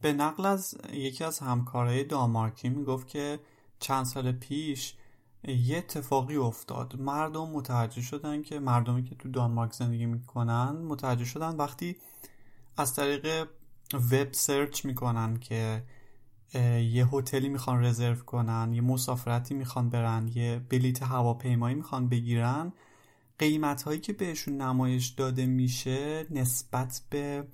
به نقل از یکی از همکارهای دانمارکی می‌گفت که چند سال پیش یه اتفاقی افتاد. مردم متوجه شدن که مردمی که تو دانمارک زندگی می‌کنن متوجه شدن وقتی از طریق وب سرچ می‌کنن که یه هتلی می‌خوان رزرو کنن یه مسافرتی می‌خوان برن یه بلیت هواپیمایی می‌خوان بگیرن قیمت هایی که بهشون نمایش داده میشه نسبت به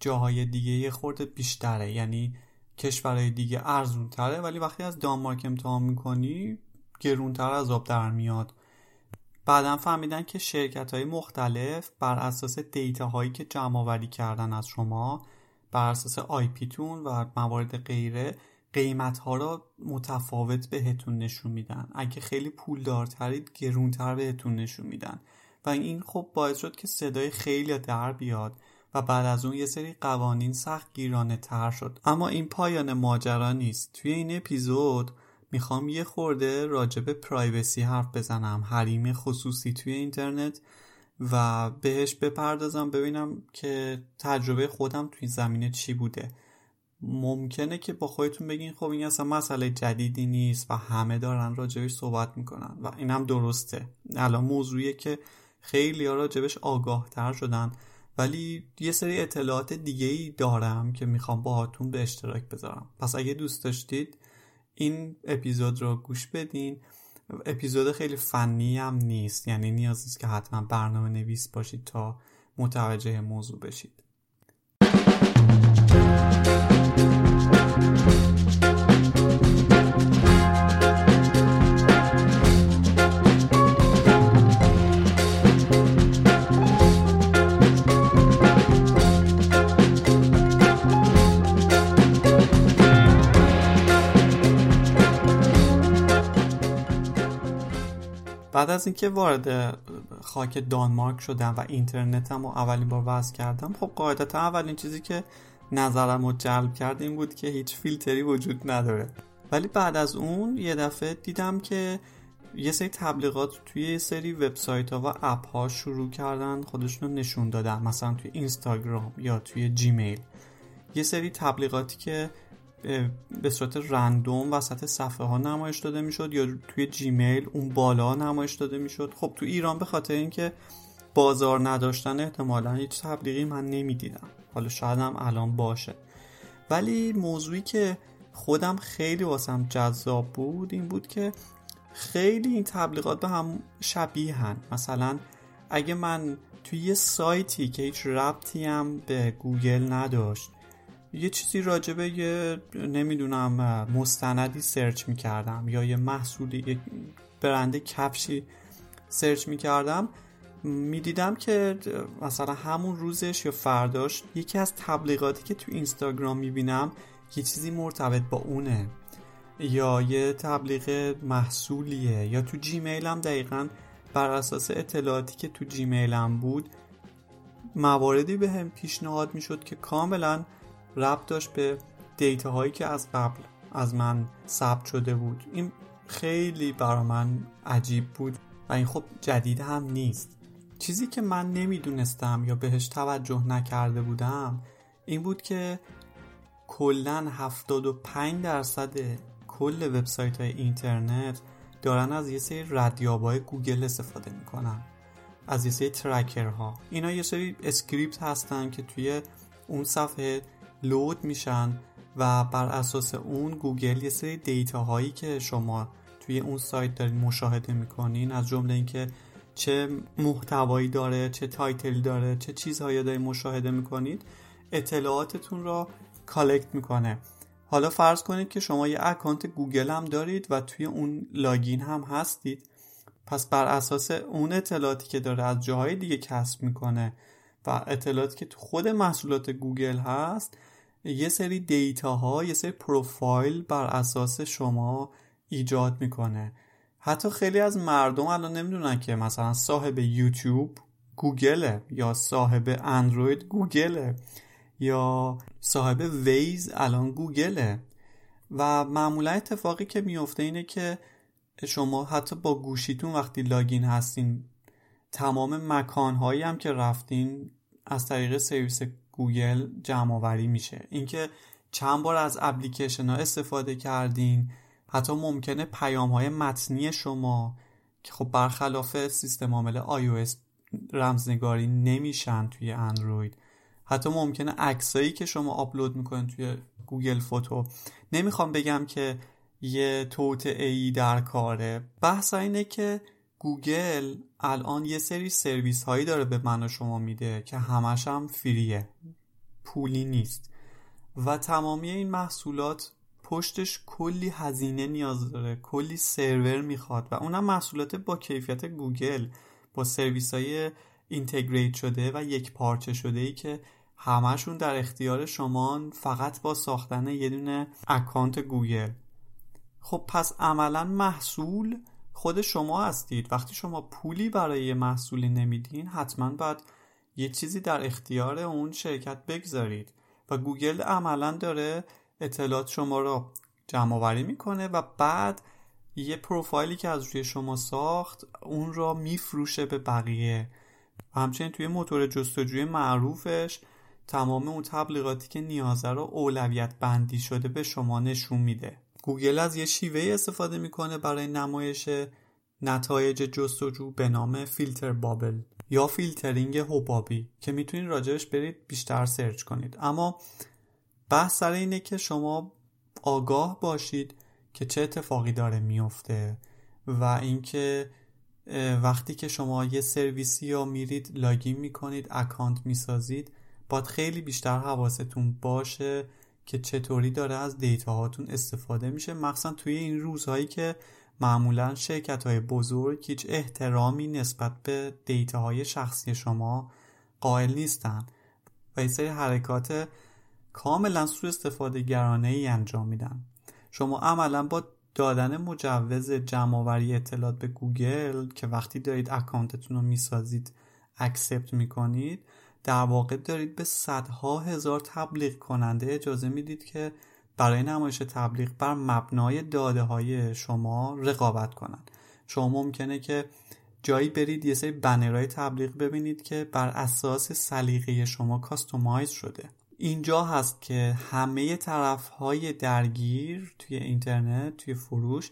جاهای دیگه یه خورده بیشتره. یعنی کشورهای دیگه ارزون تره ولی وقتی از دانمارک امتحان می‌کنی گرونتر از آب در میاد. بعدا فهمیدن که شرکت های مختلف بر اساس دیتا هایی که جمع آوری کردن از شما بر اساس آی پیتون و موارد غیره قیمت ها را متفاوت بهتون نشون میدن. اگه خیلی پول دارترید گرونتر بهتون نشون میدن. و این خب باعث شد که صدای خیلی در بیاد. و بعد از اون یه سری قوانین سخت گیرانه تر شد. اما این پایان ماجرا نیست. توی این اپیزود می‌خوام یه خورده راجع به پرایوسی حرف بزنم. حریم خصوصی توی اینترنت و بهش بپردازم ببینم که تجربه خودم توی زمینه چی بوده. ممکنه که با خودتون بگین خب این اصلا مسئله جدیدی نیست و همه دارن راجبش صحبت می‌کنن و اینم درسته. الان موضوعیه که خیلی ها راجبش آگاه تر شدن. ولی یه سری اطلاعات دیگه ای دارم که می‌خوام باهاتون به اشتراک بذارم. پس اگه دوست داشتید این اپیزود رو گوش بدین. اپیزود خیلی فنی هم نیست یعنی نیاز نیست که حتما برنامه نویس باشید تا متوجه موضوع بشید. بعد از اینکه وارد خاک دانمارک شدم و اینترنتم رو اولین بار وضع کردم خب قاعدتا اولین چیزی که نظرم رو جلب کرد این بود که هیچ فیلتری وجود نداره. ولی بعد از اون یه دفعه دیدم که یه سری تبلیغات توی یه سری وبسایت ها و اپ ها شروع کردن خودشون رو نشون دادن مثلا توی اینستاگرام یا توی جیمیل. یه سری تبلیغاتی که به صورت رندوم وسط صفحه ها نمایش داده می‌شد یا توی جیمیل اون بالا نمایش داده می‌شد. خب تو ایران به خاطر اینکه بازار نداشتن احتمالا هیچ تبلیغی من نمی‌دیدم. حالا شاید هم الان باشه. ولی موضوعی که خودم خیلی واسم جذاب بود این بود که خیلی این تبلیغات به هم شبیهن مثلا اگه من توی یه سایتی که هیچ ربطی هم به گوگل نداشت یه چیزی راجبه یه نمی‌دونم مستندی سرچ می‌کردم یا یه محصولی یه برنده کفشی سرچ می‌کردم می‌دیدم که مثلا همون روزش یا فرداش یکی از تبلیغاتی که تو اینستاگرام می‌بینم یه چیزی مرتبط با اونه یا یه تبلیغ محصولیه یا تو جیمیلم دقیقا بر اساس اطلاعاتی که تو جیمیلم بود مواردی به هم پیشنهاد می‌شد که کاملا ربط داشت به دیتا هایی که از قبل از من ثبت شده بود. این خیلی برا من عجیب بود و این خب جدید هم نیست. چیزی که من نمی‌دونستم یا بهش توجه نکرده بودم این بود که کلا 75 درصد کل وبسایت های اینترنت دارن از یه سری ردیابای گوگل استفاده می‌کنن. از یه سری tracker ها اینا یه سری script هستن که توی اون صفحه load میشن و بر اساس اون گوگل یه سری data هایی که شما توی اون سایت دارین مشاهده می‌کنین از جمله اینکه چه محتوایی داره چه title داره چه چیزهایی دارین مشاهده می‌کنید اطلاعاتتون را collect می‌کنه. حالا فرض کنید که شما یه account گوگل هم دارید و توی اون login هم هستید. پس بر اساس اون اطلاعاتی که داره از جاهای دیگه کسب می‌کنه و اطلاعاتی که تو خود محصولات گوگل هست یه سری data ها یه سری پروفایل بر اساس شما ایجاد می‌کنه. حتی خیلی از مردم الان نمی‌دونن که مثلا صاحب یوتیوب گوگله یا صاحب اندروید گوگله یا صاحب ویز الان گوگله. و معمولا اتفاقی که میفته اینه که شما حتی با گوشیتون وقتی login هستین تمام مکانهایی هم که رفتین از طریق سرویس گوگل جمع آوری میشه. اینکه چند بار از اپلیکیشن ها استفاده کردین. حتی ممکنه پیام های متنی شما که خب برخلاف سیستم عامل iOS رمزنگاری نمیشن توی اندروید. حتی ممکنه عکسایی که شما آپلود می‌کنین توی گوگل فوتو. نمی‌خوام بگم که یه توطئه ای در کاره. بحث اینه که گوگل الان یه سری سرویس هایی داره به من و شما میده که همش هم free ه. پولی نیست. و تمامی این محصولات پشتش کلی هزینه نیاز داره. کلی سرور می‌خواد. و اونم محصولات با کیفیت گوگل. با سرویس های integrate شده و یک پارچه شده ای که همشون در اختیار شما فقط با ساختن یه دونه account گوگل. خب پس عملا محصول خود شما هستید. وقتی شما پولی برای یه محصولی نمیدین حتما باید یه چیزی در اختیار اون شرکت بگذارید. و گوگل عملا داره اطلاعات شما رو جمع آوری می‌کنه و بعد یه پروفایلی که از روی شما ساخت اون را میفروشه به بقیه. و همچنین توی موتور جستجوی معروفش تمام اون تبلیغاتی که نیازه رو اولویت بندی شده به شما نشون میده. گوگل از یه شیوه استفاده می‌کنه برای نمایش نتایج جستجو به نام filter bubble یا فیلترینگ حبابی که می‌تونید راجع بهش برید بیشتر search کنید. اما بحث سر اینه که شما آگاه باشید که چه اتفاقی داره میفته و اینکه وقتی که شما یه سرویسی رو میرید login می‌کنید account می‌سازید باید خیلی بیشتر حواستون باشه که چطوری داره از data هاتون استفاده میشه. مخصوصا توی این روزهایی که معمولا شرکت های بزرگ هیچ احترامی نسبت به data های شخصی شما قائل نیستن و این سری حرکات کاملا سوء استفاده گرانه ای انجام میدن. شما عملا با دادن مجوز جمعآوری اطلاعات به گوگل که وقتی دارید account تون رو می‌سازید accept می‌کنید در واقع دارید به صدها هزار تبلیغ کننده اجازه می‌دید که برای نمایش تبلیغ بر مبنای داده های شما رقابت کنند. شما ممکنه که جایی برید یه سری بنرهای تبلیغ ببینید که بر اساس سلیقه شما کاستومایز شده. اینجا هست که همه طرف های درگیر توی اینترنت توی فروش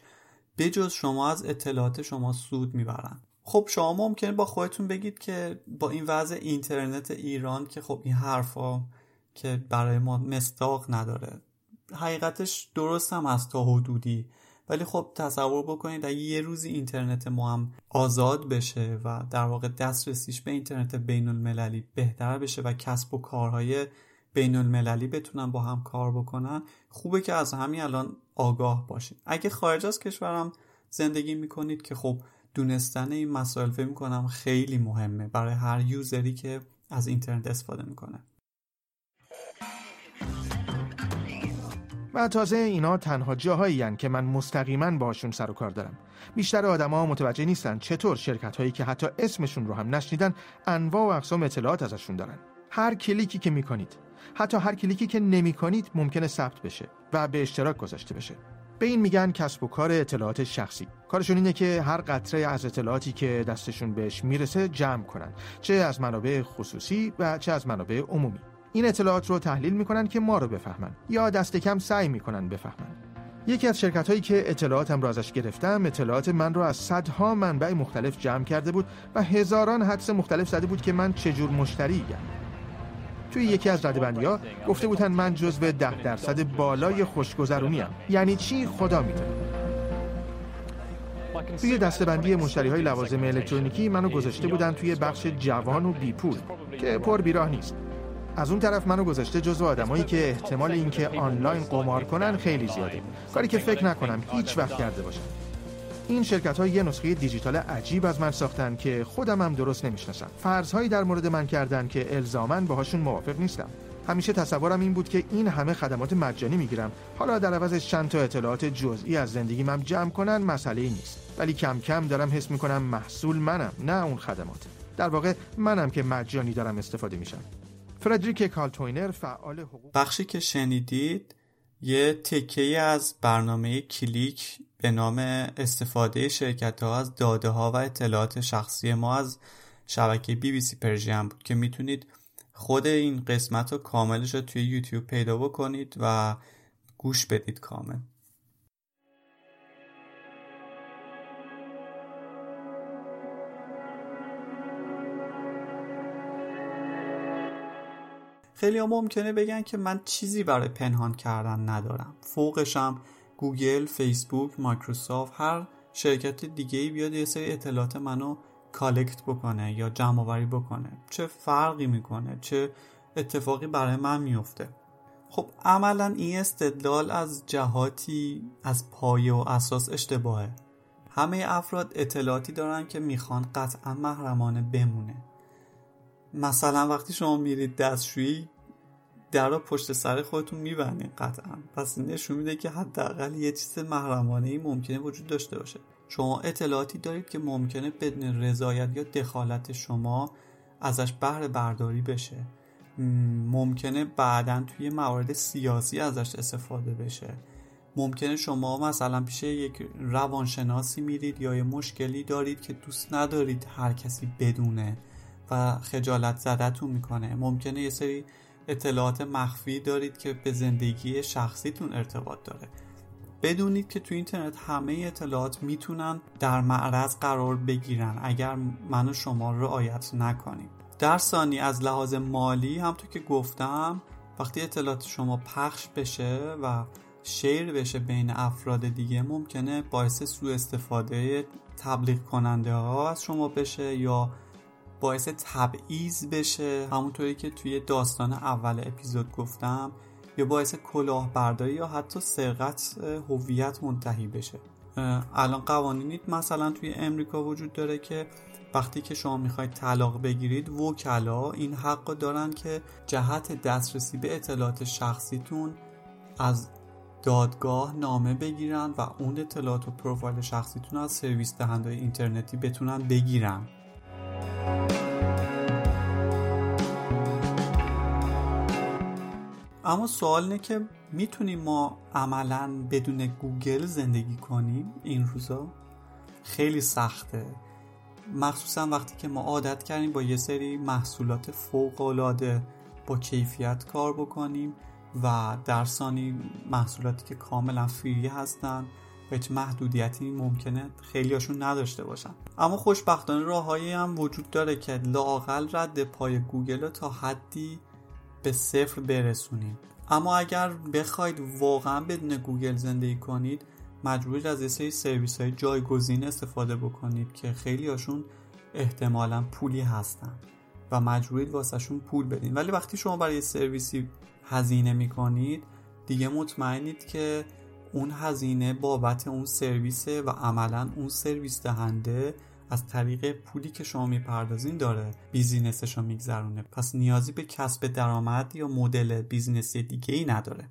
بجز شما از اطلاعات شما سود می‌برند. خب شما ممکنه با خودتون بگید که با این وضع اینترنت ایران که خب این حرفا که برای ما مستاق نداره. حقیقتش درست هم از تا حدودی. ولی خب تصور بکنید اگه یه روزی اینترنت ما هم آزاد بشه و در واقع دسترسیش به اینترنت بین المللی بهتر بشه و کسب و کارهای بین المللی بتونن با هم کار بکنن خوبه که از همین الان آگاه باشید. اگه خارج از کشورم زندگی می‌کنید که خب دونستن این مسائل فکر می‌کنم خیلی مهمه برای هر یوزری که از اینترنت استفاده می‌کنه. و تازه اینا تنها جاهایی که من مستقیما باشون سر و کار دارم. بیشتر آدما متوجه نیستن چطور شرکت هایی که حتی اسمشون رو هم نشنیدن انواع و اقسام اطلاعات ازشون دارن. هر کلیکی که می‌کنید حتی هر کلیکی که نمی‌کنید ممکنه ثبت بشه و به اشتراک گذاشته بشه. به این میگن کسب و کار اطلاعات شخصی. کارشون اینه که هر قطره از اطلاعاتی که دستشون بهش می‌رسه جمع کنن. چه از منابع خصوصی و چه از منابع عمومی. این اطلاعات رو تحلیل می‌کنن که ما رو بفهمن یا دست کم سعی می‌کنن بفهمن. یکی از شرکت هایی که اطلاعاتم را ازش گرفتم اطلاعات من رو از صدها منبع مختلف جمع کرده بود و هزاران حدس مختلف زده بود که من چجور مشتری توی یکی از ردبندی ها گفته بودن من جزو ده درصد بالای خوشگذرونی هم. یعنی چی خدا می‌دونه. توی دستبندی مشتری های لوازم الکترونیکی منو گذاشته بودن توی بخش جوان و بیپول که پر بیراه نیست. از اون طرف منو گذاشته جزو آدمایی که احتمال اینکه آنلاین قمار کنن خیلی زیاده. کاری که فکر نکنم هیچ وقت کرده باشن. این شرکت ها یه نسخه دیجیتال عجیب از من ساختن که خودم هم درست نمی‌شناسم. فرضهایی در مورد من کردن که الزاما باهاشون موافق نیستم. همیشه تصورم این بود که این همه خدمات مجانی می‌گیرم. حالا در عوضش چند تا اطلاعات جزئی از زندگیم هم جمع کنن مسئله نیست. ولی کم کم دارم حس می‌کنم محصول منم نه اون خدمات. در واقع منم که مجانی دارم استفاده میشم. فردریک کالتوینر فعال حقوق بخشی که شنیدید یه تکه از برنامه کلیک به نام استفاده شرکت ها از داده ها و اطلاعات شخصی ما از شبکه بی بی سی پرشین بود که می‌تونید خود این قسمت رو کاملش رو توی یوتیوب پیدا بکنید و گوش بدید کامل. خیلی ممکنه بگن که من چیزی برای پنهان کردن ندارم. فوقشم گوگل، فیسبوک، مایکروسافت هر شرکت دیگه ای بیاد یه سری اطلاعات منو کالکت بکنه یا جمع آوری بکنه. چه فرقی می‌کنه؟ چه اتفاقی برای من میفته خب عملا این استدلال از جهاتی از پایه و اساس اشتباهه. همه افراد اطلاعاتی دارن که می‌خوان قطعا محرمانه بمونه. مثلا وقتی شما میرید دستشویی در پشت سر خودتون میبندین قطعا. پس نشون میده که حداقل یه چیز محرمانه ای ممکنه وجود داشته باشه. شما اطلاعاتی دارید که ممکنه بدون رضایت یا دخالت شما ازش بهره برداری بشه. ممکنه بعدا توی موارد سیاسی ازش استفاده بشه. ممکنه شما مثلا پیش یک روانشناسی میرید یا یه مشکلی دارید که دوست ندارید هر کسی بدونه و خجالت زدتون می‌کنه. ممکنه یه سری اطلاعات مخفی دارید که به زندگی شخصیتون ارتباط داره. بدونید که تو اینترنت همه اطلاعات می‌تونن در معرض قرار بگیرن اگر من و شما رعایت نکنیم. در ثانی از لحاظ مالی همطور که گفتم وقتی اطلاعات شما پخش بشه و شیر بشه بین افراد دیگه ممکنه باعث سوء استفاده تبلیغ کننده ها از شما بشه یا باعث تبعیض بشه. همونطوری که توی داستان اول اپیزود گفتم یا باعث کلاهبرداری یا حتی سرقت هویت منتهی بشه. الان قوانینی مثلا توی امریکا وجود داره که وقتی که شما می‌خواید طلاق بگیرید وکلا این حق دارن که جهت دسترسی به اطلاعات شخصیتون از دادگاه نامه بگیرن و اون اطلاعات و پروفایل شخصیتون از سرویس دهنده اینترنتی بتونن بگیرن. اما سوال اینه که می‌تونیم ما عملا بدون گوگل زندگی کنیم این روزا؟ خیلی سخته. مخصوصا وقتی که ما عادت کردیم با یه سری محصولات فوق العاده با کیفیت کار بکنیم و در ثانی محصولاتی که کاملا free هستن و هیچ محدودیتی ممکنه خیلی هاشون نداشته باشن. اما خوشبختانه راههایی هم وجود داره که لاقل رد پای گوگل رو تا حدی به صفر برسونیم اما اگر بخواید واقعا بدون گوگل زندگی کنید مجبورید از یه سری سرویس های جایگزین استفاده بکنید که خیلی هاشون احتمالا پولی هستن و مجبورید واسهشون پول بدین. ولی وقتی شما برای سرویسی هزینه می‌کنید دیگه مطمئنید که اون هزینه بابت اون سرویسه و عملا اون سرویس دهنده از طریق پولی که شما می‌پردازین داره business ش رو میگذرونه. پس نیازی به کسب درآمد یا مدل business ی دیگه ای نداره.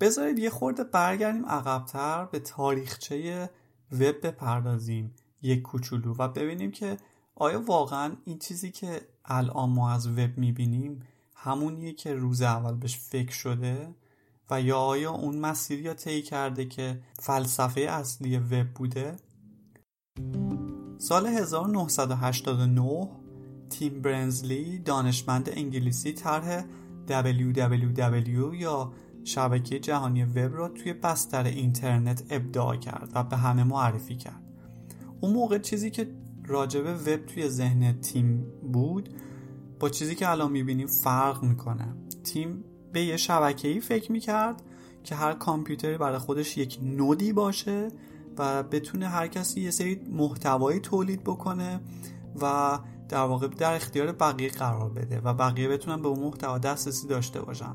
بذارید یه خورده برگردیم عقبتر به تاریخچه وب بپردازیم یک کوچولو و ببینیم که آیا واقعا این چیزی که الان ما از وب می‌بینیم همونیه که روز اول بهش فکر شده؟ و یا آیا اون مسیری یا طی کرده که فلسفه اصلی وب بوده؟ سال 1989 تیم برنزلی دانشمند انگلیسی طرح www یا شبکه جهانی وب را توی بستر اینترنت ابداع کرد و به همه معرفی کرد. اون موقع چیزی که راجب وب توی ذهن تیم بود با چیزی که الان می‌بینیم فرق می‌کنه. تیم به یه شبکه ای فکر می‌کرد که هر کامپیوتری برای خودش یک نودی باشه و بتونه هر کسی یه سری محتوایی تولید بکنه و در واقع در اختیار بقیه قرار بده و بقیه بتونن به اون محتوا دسترسی داشته باشن.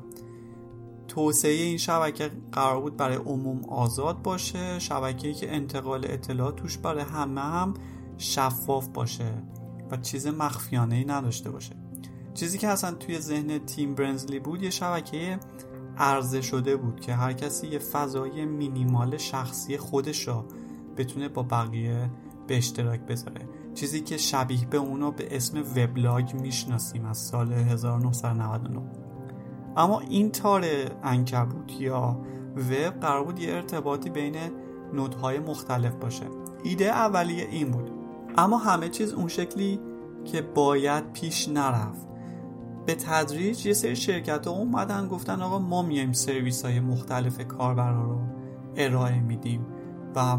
توسعه این شبکه قرار بود برای عموم آزاد باشه شبکه‌ای که انتقال اطلاعات توش برای همه هم شفاف باشه و چیز مخفیانه ای نداشته باشه. چیزی که اصلا توی ذهن تیم برنزلی بود یه شبکه عرضه شده بود که هر کسی یه فضای مینیمال شخصی خودش را بتونه با بقیه به اشتراک بذاره. چیزی که شبیه به اونو به اسم وبلاگ می‌شناسیم از سال 1999 اما این تار انکبوت یا وب قرار بود یه ارتباطی بین نودهای مختلف باشه. ایده اولیه این بود. اما همه چیز اون شکلی که باید پیش نرفت. به تدریج یه سری شرکت ها اومدن گفتن آقا ما میایم سرویس های مختلف کاربرا رو ارائه میدیم و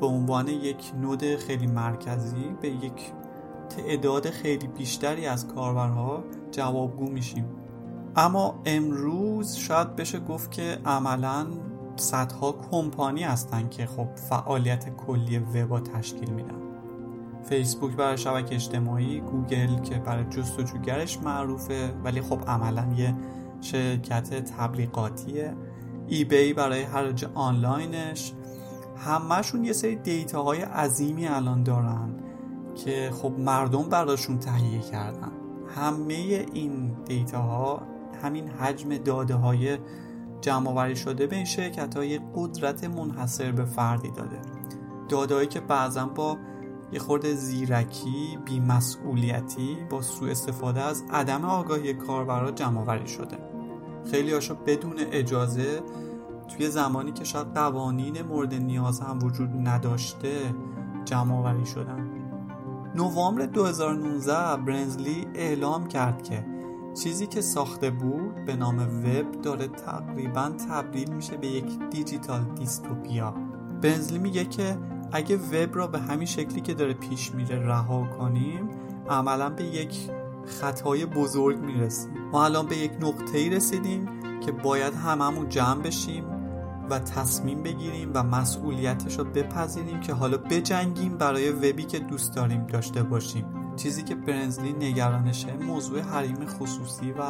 به عنوان یک نود خیلی مرکزی به یک تعداد خیلی بیشتری از کاربرها جوابگو میشیم. اما امروز شاید بشه گفت که عملا صدها کمپانی هستن که خب فعالیت کلی وبا تشکیل میدن. فیسبوک برای شبکه اجتماعی گوگل که برای جستجوگرش معروفه ولی خب عملا یه شرکت تبلیغاتیه. ای بی برای حراج آنلاینش. همهشون یه سری دیتاهای عظیمی الان دارن که خب مردم براشون تهیه کردن. همه این دیتاها همین حجم داده های جمع شده به این شرکت های قدرت منحصر به فردی داده. دادههایی که بعضا با یه خورده زیرکی بیمسئولیتی با سوء استفاده از عدم آگاهی کاربرا جمع آوری شده. خیلی هاشو بدون اجازه توی زمانی که شاید قوانین مورد نیاز هم وجود نداشته جمع آوری شدن. نوامبر 2019 برنزلی اعلام کرد که چیزی که ساخته بود به نام وب داره تقریبا تبدیل میشه به یک دیجیتال دیستوپیا. برنزلی میگه که اگه وب را به همین شکلی که داره پیش میره رها کنیم عملا به یک خطای بزرگ می‌رسیم. ما الان به یک نقطه ای رسیدیم که باید هممون جمع بشیم و تصمیم بگیریم و مسئولیتش رو بپذیریم که حالا بجنگیم برای وبی که دوست داریم داشته باشیم. چیزی که برنرزلی نگرانشه موضوع حریم خصوصی و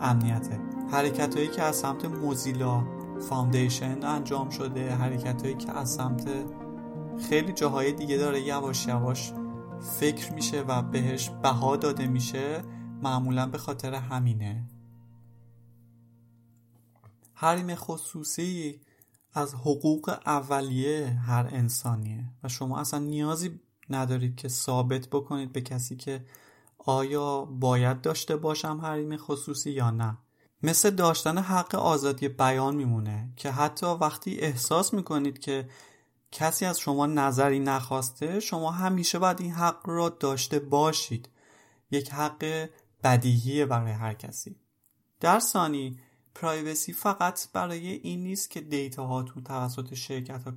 امنیته. حرکت هایی که از سمت Mozilla Foundation انجام شده حرکت هایی که از سمت خیلی جاهای دیگه داره یواش یواش فکر میشه و بهش بها داده میشه معمولا به خاطر همینه. حریم خصوصی از حقوق اولیه هر انسانیه و شما اصلا نیازی ندارید که ثابت بکنید به کسی که آیا باید داشته باشم حریم خصوصی یا نه. مثل داشتن حق آزادی بیان میمونه که حتی وقتی احساس می‌کنید که کسی از شما نظری نخواسته شما همیشه باید این حق را داشته باشید. یک حق بدیهیه برای هر کسی. در ثانی privacy فقط برای این نیست که data هاتون توسط شرکت ها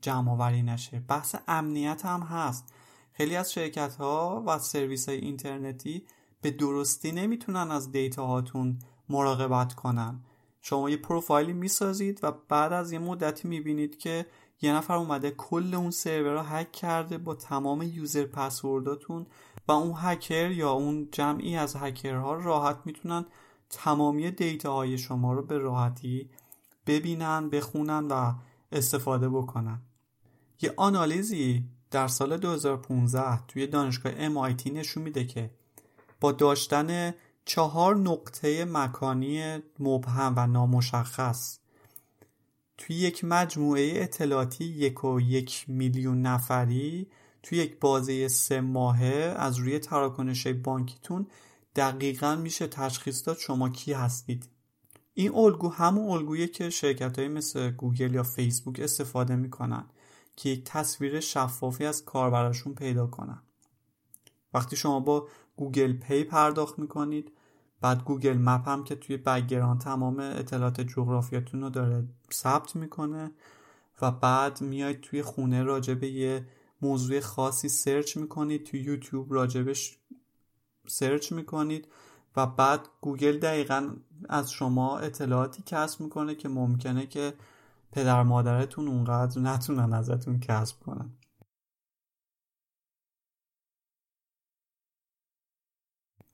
جمع آوری نشه. بحث امنیت هم هست. خیلی از شرکت ها و سرویس های اینترنتی به درستی نمی‌تونن از data هاتون مراقبت کنن. شما یه پروفایلی می‌سازید و بعد از یه مدتی می‌بینید که یه نفر اومده کل اون سرور رو هک کرده با تمام یوزر پسورداتون و اون هکر یا اون جمعی از هکرها راحت می‌تونن تمامی دیتا های شما رو به راحتی ببینن بخونن و استفاده بکنن. یه آنالیزی در سال 2015 توی دانشگاه MIT نشون میده که با داشتن چهار نقطه مکانی مبهم و نامشخص توی یک مجموعه اطلاعاتی یک و یک میلیون نفری توی یک بازه سه ماهه از روی تراکنش بانکیتون دقیقا میشه تشخیص داد شما کی هستید. این الگو همون الگویه که شرکت های مثل گوگل یا فیسبوک استفاده می‌کنن که یک تصویر شفافی از کاربراشون پیدا کنن. وقتی شما با Google Pay پرداخت می‌کنید بعد Google Map هم که توی بک‌گراند تمام اطلاعات جغرافیاتون رو داره ثبت می‌کنه و بعد میاید توی خونه راجع به یه موضوع خاصی search می‌کنید توی یوتیوب راجبش search می‌کنید و بعد گوگل دقیقا از شما اطلاعاتی کسب می‌کنه که ممکنه که پدر مادرتون اونقدر نتونن ازتون کسب کنن.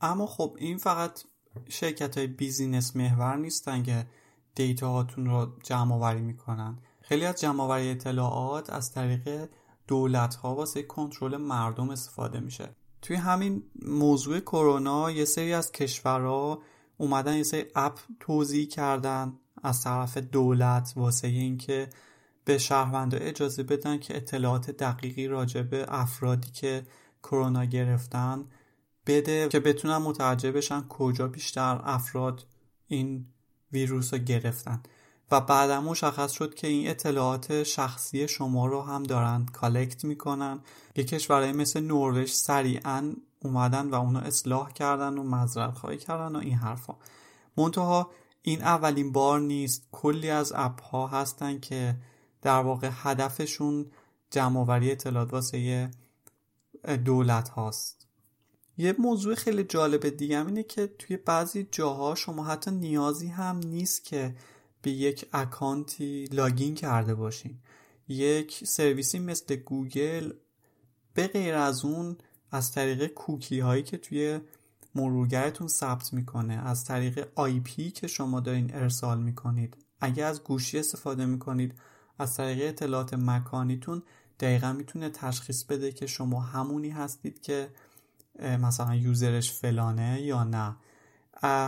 اما خب این فقط شرکت های business محور نیستن که data هاتون رو جمع آوری می‌کنن. خیلی از جمع آوری اطلاعات از طریق دولت ها واسه کنترل مردم استفاده میشه. توی همین موضوع کرونا یه سری از کشورها اومدن یه سری app توزیع کردن از طرف دولت واسه اینکه به شهروندا اجازه بدن که اطلاعات دقیقی راجع به افرادی که کرونا گرفتن بده که بتونن متوجه بشن کجا بیشتر افراد این ویروس رو گرفتن. و بعدا مشخص شد که این اطلاعات شخصی شما رو هم دارن کالکت می‌کنن. یه کشورهای مثل نروژ سریعا اومدن و اونا اصلاح کردن و مذرت خواهی کردن و این حرفا. منتها این اولین بار نیست. کلی از اپ ها هستن که در واقع هدفشون جمعآوری اطلاعات واسه دولت هاست. یه موضوع خیلی جالب دیگه اینه که توی بعضی جاها شما حتی نیازی هم نیست که به یک اکانتی login کرده باشین. یک سرویسی مثل گوگل به غیر از اون از طریق کوکی هایی که توی مرورگرتون ثبت می‌کنه از طریق IP که شما دارین ارسال می‌کنید. اگه از گوشی استفاده می‌کنید از طریق اطلاعات مکانیتون دقیقا می‌تونه تشخیص بده که شما همونی هستید که مثلا user ش فلانه یا نه.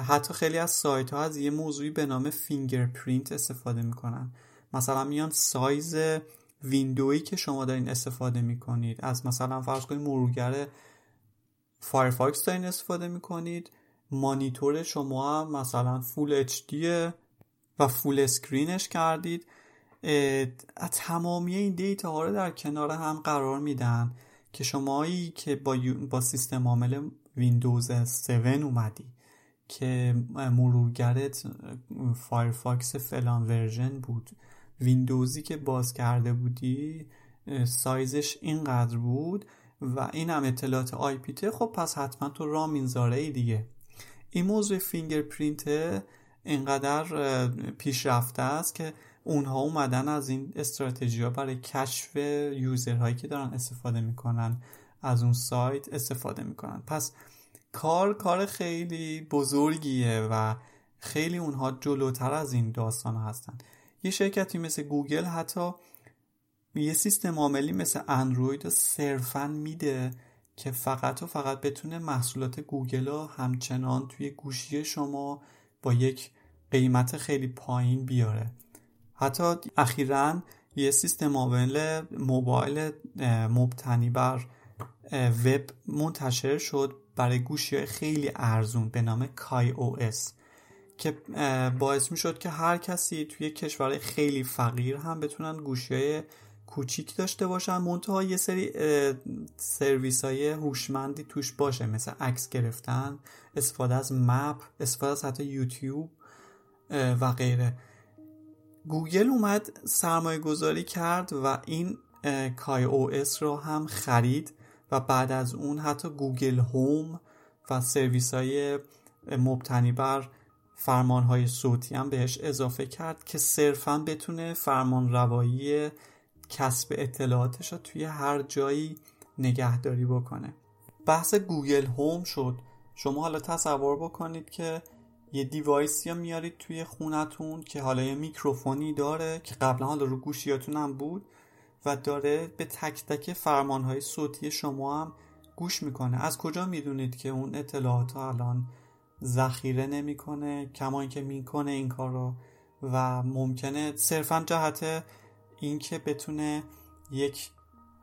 حتی خیلی از سایت ها از یه موضوعی به نام fingerprint استفاده می‌کنن. مثلا میان size window یی که شما دارین استفاده می‌کنید. از مثلا فرض کنید مرورگر Firefox دارین استفاده می‌کنید. مانیتور شما هم مثلا full H و full screen ش کردید. تمامی این data ها رو در کنار هم قرار میدن. که شمایی که با, با سیستم عامل ویندوز 7 اومدی که مرورگرت Firefox فلان version بود. ویندوزی که باز کرده بودی سایزش اینقدر بود و این هم اطلاعات IP ته خب پس حتما تو رامین زاره ای دیگه. این موضوع fingerprint اینقدر پیشرفته است که اونها اومدن از این استراتژی ها برای کشف user هایی که دارن استفاده می‌کنن از اون سایت استفاده می‌کنن. پس کار کار خیلی بزرگیه و خیلی اونها جلوتر از این داستان هستن. یه شرکتی مثل گوگل حتی یه سیستم عاملی مثل اندروید صرفا میده که فقط و فقط بتونه محصولات گوگل رو همچنان توی گوشی شما با یک قیمت خیلی پایین بیاره. حتی اخیرا یه سیستم عامل موبایل مبتنی بر وب منتشر شد برای گوشی خیلی ارزون به نام KaiOS که باعث می شد که هر کسی توی کشور خیلی فقیر هم بتونن گوشی کوچیک داشته باشن. منتها یه سری سرویس های هوشمندی توش باشه مثل عکس گرفتن استفاده از map استفاده از حتی یوتیوب و غیره. گوگل اومد سرمایه گذاری کرد و این KaiOS رو هم خرید و بعد از اون حتی Google Home و سرویس های مبتنی بر فرمان های صوتی هم بهش اضافه کرد که صرفا بتونه فرمان روایی کسب اطلاعاتش رو توی هر جایی نگهداری بکنه. بحث گوگل هوم شد. شما حالا تصور بکنید که یه دیوایسی ها میارید توی خونتون که حالا یه میکروفونی داره که قبلا حالا رو گوشیاتون هم بود و داره به تک تک فرمان های صوتی شما هم گوش می‌کنه. از کجا می‌دونید که اون اطلاعات الان ذخیره نمی‌کنه کما اینکه می‌کنه این کار رو و ممکنه صرفا جهت اینکه بتونه یک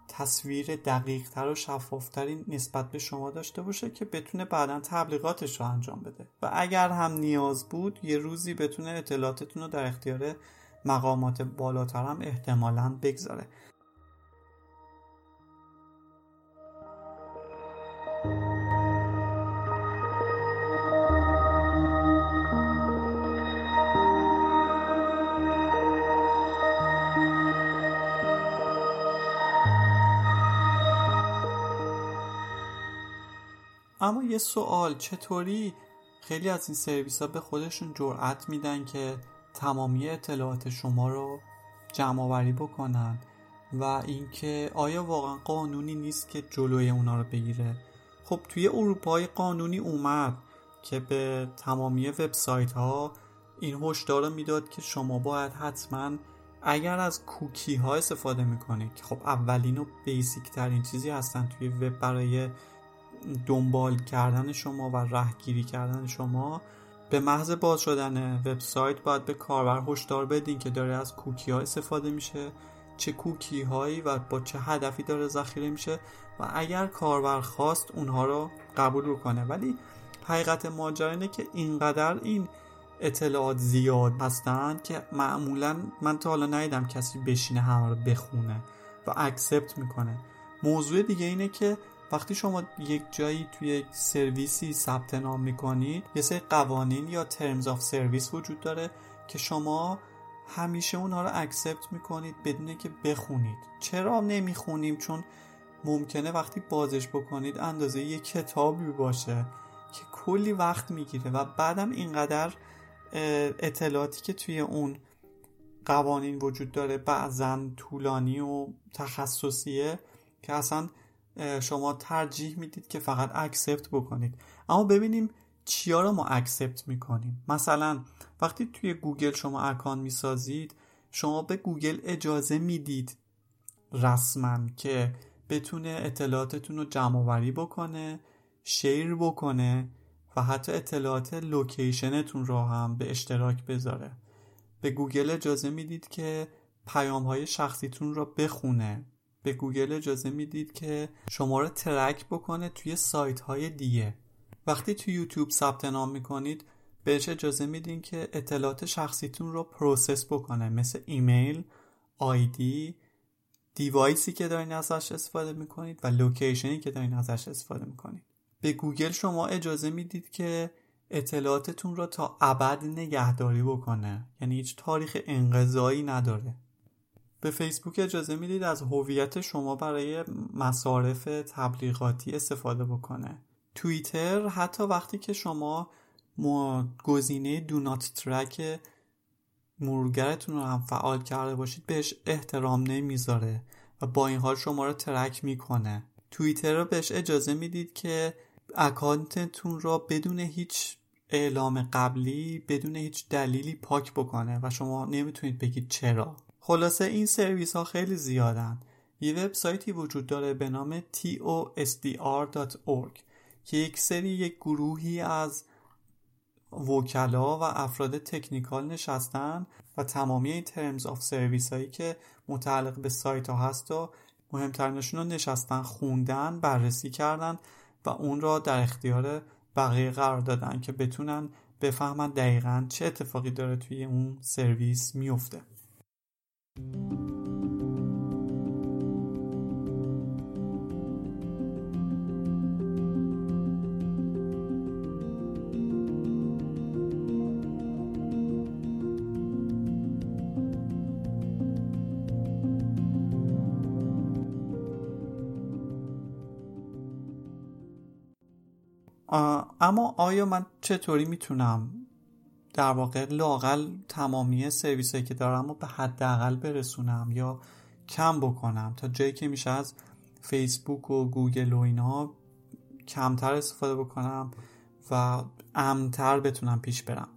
تصویر دقیق تر و شفافتری نسبت به شما داشته باشه که بتونه بعدا تبلیغاتش رو انجام بده. و اگر هم نیاز بود یه روزی بتونه اطلاعاتتون رو در اختیار مقامات بالاتر هم احتمالا بگذاره. اما یه سوال چطوری خیلی از این سرویس ها به خودشون جرأت میدن که تمامی اطلاعات شما رو جمع آوری بکنن و اینکه آیا واقعا قانونی نیست که جلوی اونا رو بگیره؟ خب توی اروپای قانونی اومد که به تمامی وبسایت ها این هشدار رو می‌داد که شما باید حتما اگر از کوکی ها استفاده می‌کنید خب اولین و بیسیک ترین چیزی هستن توی وب برای دنبال کردن شما و رهگیری کردن شما به محض باز شدن وبسایت باید به کاربر هشدار بدین که داره از کوکی ها استفاده میشه چه کوکی هایی و با چه هدفی داره ذخیره میشه و اگر کاربر خواست اونها رو قبول رو کنه ولی حقیقت ماجرا اینه که اینقدر این اطلاعات زیاد هستن که معمولا من تا حالا ندیدم کسی بشینه همه رو بخونه و accept می‌کنه. موضوع دیگه اینه که وقتی شما یک جایی توی یک سرویسی ثبت نام می‌کنید یه سری قوانین یا terms of service وجود داره که شما همیشه اونها رو accept می‌کنید بدون که بخونید. چرا نمی‌خونیم؟ چون ممکنه وقتی بازش بکنید اندازه یه کتابی باشه که کلی وقت می‌گیره و بعدم اینقدر اطلاعاتی که توی اون قوانین وجود داره بعضا طولانی و تخصصیه که اصلا شما ترجیح می‌دید که فقط accept بکنید. اما ببینیم چیا رو ما accept می‌کنیم. مثلا وقتی توی گوگل شما اکانت می‌سازید شما به گوگل اجازه می‌دید رسما که بتونه اطلاعاتتون رو جمع آوری بکنه share بکنه و حتی اطلاعات location تون رو هم به اشتراک بذاره. به گوگل اجازه می‌دید که پیام های شخصیتون رو بخونه. به گوگل اجازه می‌دید که شما رو track بکنه توی سایت های دیگه. وقتی توی یوتیوب ثبت نام می‌کنید بهش اجازه میدین که اطلاعات شخصیتون رو process بکنه مثل ایمیل، ID، device ی که دارین ازش استفاده می‌کنید و location ی که دارین ازش استفاده می‌کنید. به گوگل شما اجازه می‌دید که اطلاعاتتون رو تا ابد نگهداری بکنه. یعنی هیچ تاریخ انقضایی نداره. به فیسبوک اجازه می‌دید از هویت شما برای مصارف تبلیغاتی استفاده بکنه. توییتر حتی وقتی که شما گزینه دونات ترک مرورگرتون رو هم فعال کرده باشید بهش احترام نمی‌ذاره و با این حال شما رو ترک می‌کنه. توییتر رو بهش اجازه می‌دید که اکانتتون رو بدون هیچ اعلام قبلی بدون هیچ دلیلی پاک بکنه و شما نمی‌تونید بگید چرا. خلاصه این سرویس ها خیلی زیادن. یه وبسایتی وجود داره به نام tosdr.org که یک سری یک گروهی از وکلا و افراد technical نشستن و تمامی این terms of service هایی که متعلق به سایت ها هست و مهمترینشون رو نشستن خوندن بررسی کردن و اون را در اختیار بقیه قرار دادن که بتونن بفهمن دقیقا چه اتفاقی داره توی اون سرویس میفته. اما آیا من چطوری می‌تونم در واقع لاقل تمامی سرویس هایی که دارم رو به حداقل برسونم یا کم بکنم. تا جایی که میشه از فیسبوک و گوگل و اینا کمتر استفاده بکنم و امتر بتونم پیش برم.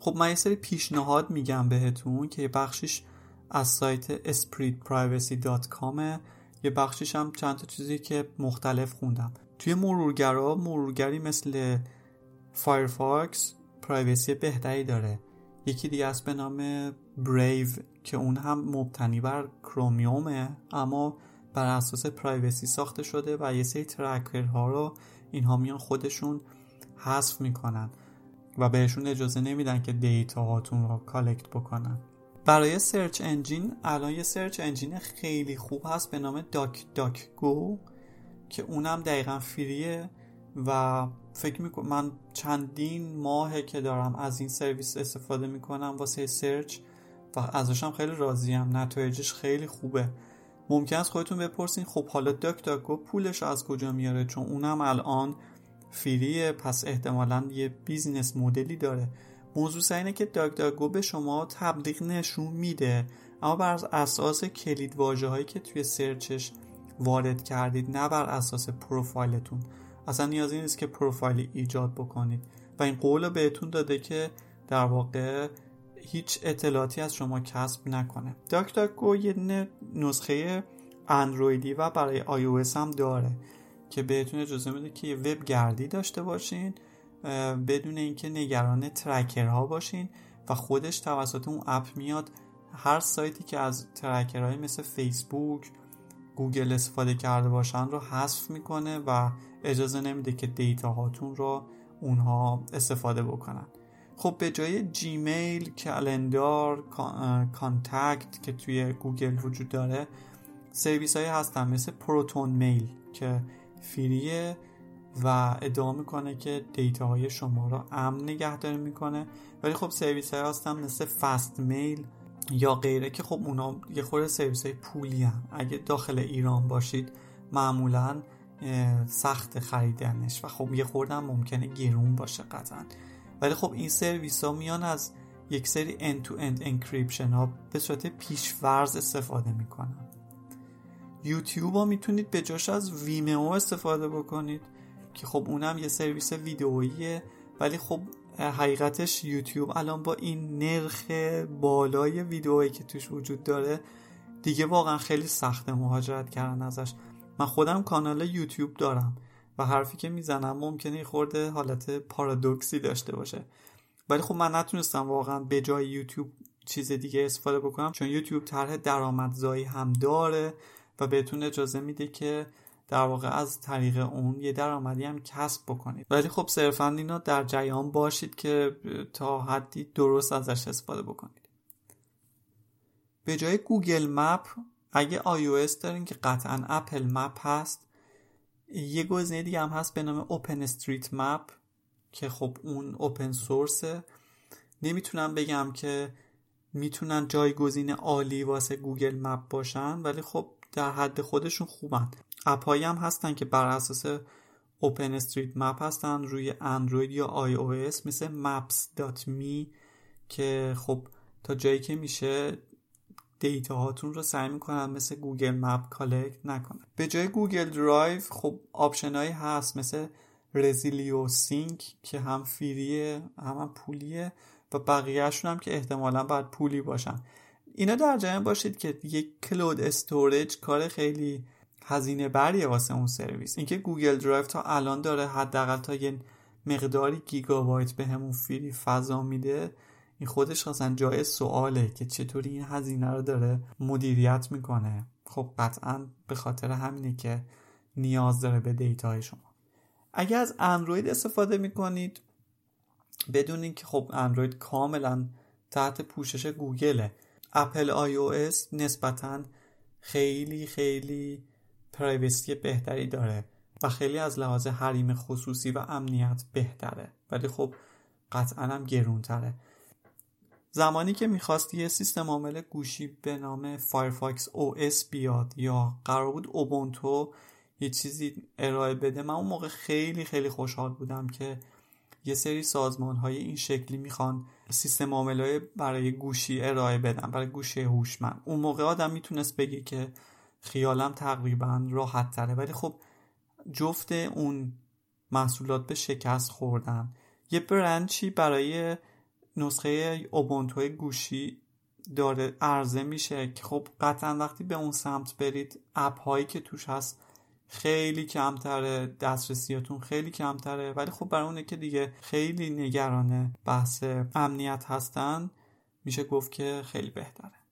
خب من یه سری پیشنهاد میگم بهتون که یه بخشیش از سایت spreadprivacy.com یه بخشیش هم چند تا چیزی که مختلف خوندم. توی مرورگرا مرورگری مثل فایرفاکس privacy بهتری داره. یکی دیگه است به نام بریو که اون هم مبتنی بر کرومیومه اما بر اساس privacy ساخته شده و یه سری tracker ها رو اینها میان خودشون حذف می‌کنن و بهشون اجازه نمیدن که data هاتون رو collect بکنن. برای search engine الان یه search engine خیلی خوب هست به نام داک داک گو که اونم دقیقا free ه. و فکر می‌کنم من چندین ماهه که دارم از این سرویس استفاده می‌کنم واسه search و ازشم خیلی راضیم. نتایجش خیلی خوبه. ممکن است خودتون بپرسین خب حالا داک داک گو پولش از کجا میاره؟ چون اونم الان free ه پس احتمالا یه business model ی داره. موضوع اینه که داک داک گو به شما تبلیغ نشون میده. اما بر اساس کلید واژه هایی که توی search ش وارد کردید نه بر اساس پروفایلتون. اصلا نیازی نیست که پروفایل ایجاد بکنید. و این قول بهتون داده که در واقع هیچ اطلاعاتی از شما کسب نکنه. داک داک گو یه نسخه اندرویدی و برای آی هم داره که بهتون اجازه میده که یه وب گردی داشته باشین بدون اینکه نگران tracker ها باشین و خودش توسط اون app میاد. هر سایتی که از tracker های مثل فیسبوک گوگل استفاده کرده باشن رو حذف می‌کنه و اجازه نمیده که data هاتون رو اونها استفاده بکنن. خب به جای جیمیل calendar contact که توی گوگل وجود داره سرویس هایی هستن مثل پروتون میل که free ه و ادعا می‌کنه که data های شما رو امن نگهداری می‌کنه. ولی خب سرویس های هستن مثل فست میل یا غیره که خب اونا یه خورده سرویس های پولی هم. اگه داخل ایران باشید معمولا سخت خریدنش و خب یه خورده ممکنه گرون باشه قطعا. ولی خب این سرویس ها میان از یک سری end to end encryption ها به صورت پیشورز استفاده می‌کنن. یوتیوب ها می‌تونید به جاش از ویمئو استفاده بکنید که خب اونم یه سرویس ویدئوییه. ولی خب حقیقتش یوتیوب الان با این نرخ بالای ویدئویی که توش وجود داره دیگه واقعا خیلی سخت مهاجرت کردن ازش. من خودم کانال یوتیوب دارم و حرفی که می‌زنم ممکنه خورده حالت پارادوکسی داشته باشه. ولی خب من نتونستم واقعا به جای یوتیوب چیز دیگه استفاده بکنم چون یوتیوب طرح درآمدزایی هم داره و بهتون اجازه میده که در واقع از طریق اون یه درآمدی هم کسب بکنید. ولی خب صرفا اینا در جریان باشید که تا حدی درست ازش استفاده بکنید. به جای گوگل مپ اگه iOS دارین که قطعا اپل مپ هست یه گزینه دیگه هم هست به نام اوپن استریت مپ که خب اون اوپن سورسه نمی‌تونم بگم که می‌تونن جایگزین عالی واسه گوگل مپ باشن ولی خب در حد خودشون خوبن. app ایی هم هستن که بر اساس اوپن استریت مپ هستن روی اندروید یا آی او اس مثل maps.me که خب تا جایی که میشه data هاتون رو سعی می‌کنن مثل گوگل مپ collect نکنن. به جای گوگل درایو خب option هایی هست مثل رزیلیو سینک که هم فریه هم, هم پولیه و بقیهشون هم که احتمالا باید پولی باشن. اینا در جریان باشید که یک cloud storage کار خیلی هزینه بریه واسه اون سرویس. اینکه گوگل درایو تا الان داره حداقل تا یه مقداری گیگابایت به همون free فضا میده این خودش اصلا جای سواله که چطوری این هزینه رو داره مدیریت می‌کنه. خب قطعا به خاطر همینه که نیاز داره به data ی شما. اگر از اندروید استفاده می‌کنید بدونین که خب اندروید کاملا تحت پوشش گوگله اپل آی او اس نسبتا خیلی خیلی privacy بهتری داره و خیلی از لحاظ حریم خصوصی و امنیت بهتره. ولی خب قطعا هم گرونتره. زمانی که می‌خواست یه سیستم عامل گوشی به نام فایرفاکس او اس بیاد یا قرار بود اوبونتو یه چیزی ارائه بده من اون موقع خیلی خیلی خوشحال بودم که یه سری سازمان های این شکلی می‌خوان سیستم های برای گوشی ارائه بدن برای گوشی هوشمند. اون موقع آدم می‌تونست بگه که خیالم تقریبا راحت تره. ولی خب جفت اون محصولات به شکست خوردن. یه برنچی برای نسخه اوبونتو گوشی داره عرضه میشه که خب قطعا وقتی به اون سمت برید اپ هایی که توش هست خیلی کمتره دسترسیاتون خیلی کمتره. ولی خب برای اونه که دیگه خیلی نگران بحث امنیت هستن میشه گفت که خیلی بهتره.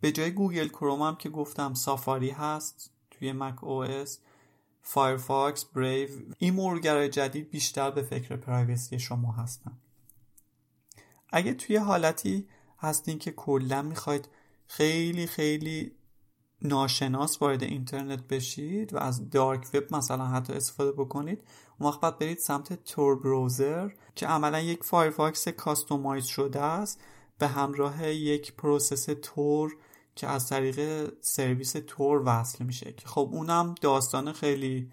به جای گوگل کروم هم که گفتم سافاری هست توی مک او اس فایرفاکس بریو این مرورگرای جدید بیشتر به فکر privacy شما هستن. اگه توی حالتی هستین که کلا می‌خواید خیلی خیلی ناشناس وارد اینترنت بشید و از dark web مثلا حتی استفاده بکنید اون وقت باید برید سمت تور بروزر که عملا یک فایرفاکس customize شده است. به همراه یک process تور که از طریق سرویس تور وصل میشه که خب اونم داستان خیلی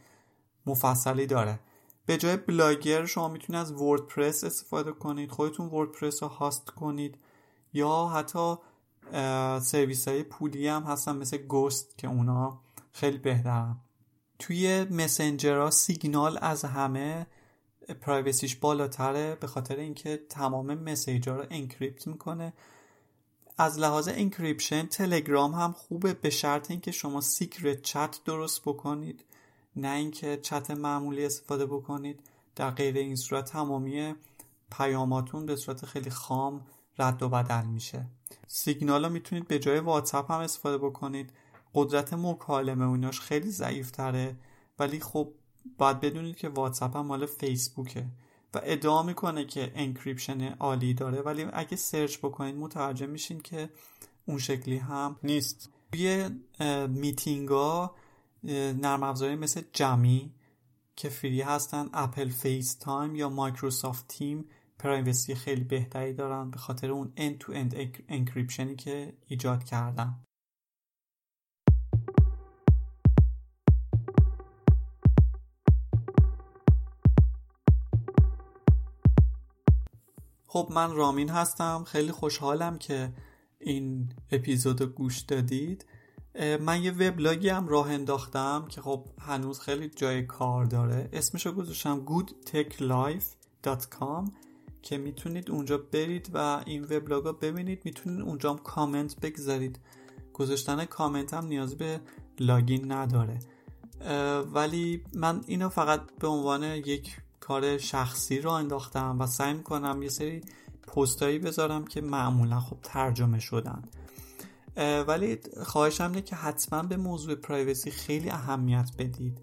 مفصلی داره. به جای بلاگر شما می‌تونید از وردپرس استفاده کنید خودتون وردپرس رو host کنید یا حتی سرویس های پولی هم هستن مثل Ghost که اونا خیلی بهترن. توی مسنجر سیگنال از همه privacy یش بالاتره به خاطر اینکه تمام message ها رو encrypt می‌کنه. از لحاظ encryption تلگرام هم خوبه به شرط اینکه شما secret chat درست بکنید. نه اینکه چت معمولی استفاده بکنید. در غیر این صورت تمامی پیاماتون به صورت خیلی خام رد و بدل میشه. سیگنال رو می‌تونید به جای واتساپ هم استفاده بکنید. قدرت مکالمه اوناش خیلی ضعیف تره ولی خب باید بدونید که واتساپ هم مال فیسبوکه. و ادعا می‌کنه که encryption عالی داره ولی اگه search بکنید متوجه میشین که اون شکلی هم نیست. توی میتینگ ها نرم افزاری مثل Jami که free هستن Apple FaceTime یا Microsoft Team privacy خیلی بهتری دارن به خاطر اون end to end encryption ی که ایجاد کردن. خب من رامین هستم. خیلی خوشحالم که این اپیزود رو گوش دادید. من یه وبلاگی هم راه انداختم که خب هنوز خیلی جای کار داره. اسمشو گذاشتم goodtechlife.com که می‌تونید اونجا برید و این وبلاگ رو ببینید. می‌تونید اونجا هم کامنت بگذارید. گذاشتن کامنت هم نیاز به لاگین نداره. ولی من اینو فقط به عنوان یک کار شخصی رو انداختم و سعی می‌کنم یه سری پستایی بذارم که معمولا خب ترجمه شدن. ولی خواهشم اینه که حتما به موضوع privacy خیلی اهمیت بدید.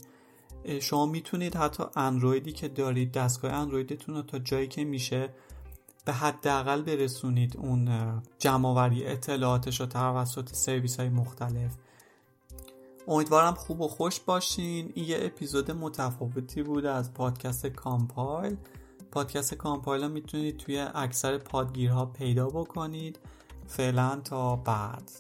شما می‌تونید حتی اندرویدی که دارید دستگاه اندرویدتون رو تا جایی که میشه به حداقل برسونید اون جمعآوری اطلاعاتش رو توسط سرویس های مختلف. امیدوارم خوب و خوش باشین. این یه اپیزود متفاوتی بود از پادکست کامپایل. پادکست کامپایل می‌تونید توی اکثر پادگیرها پیدا بکنید. فعلا تا بعد.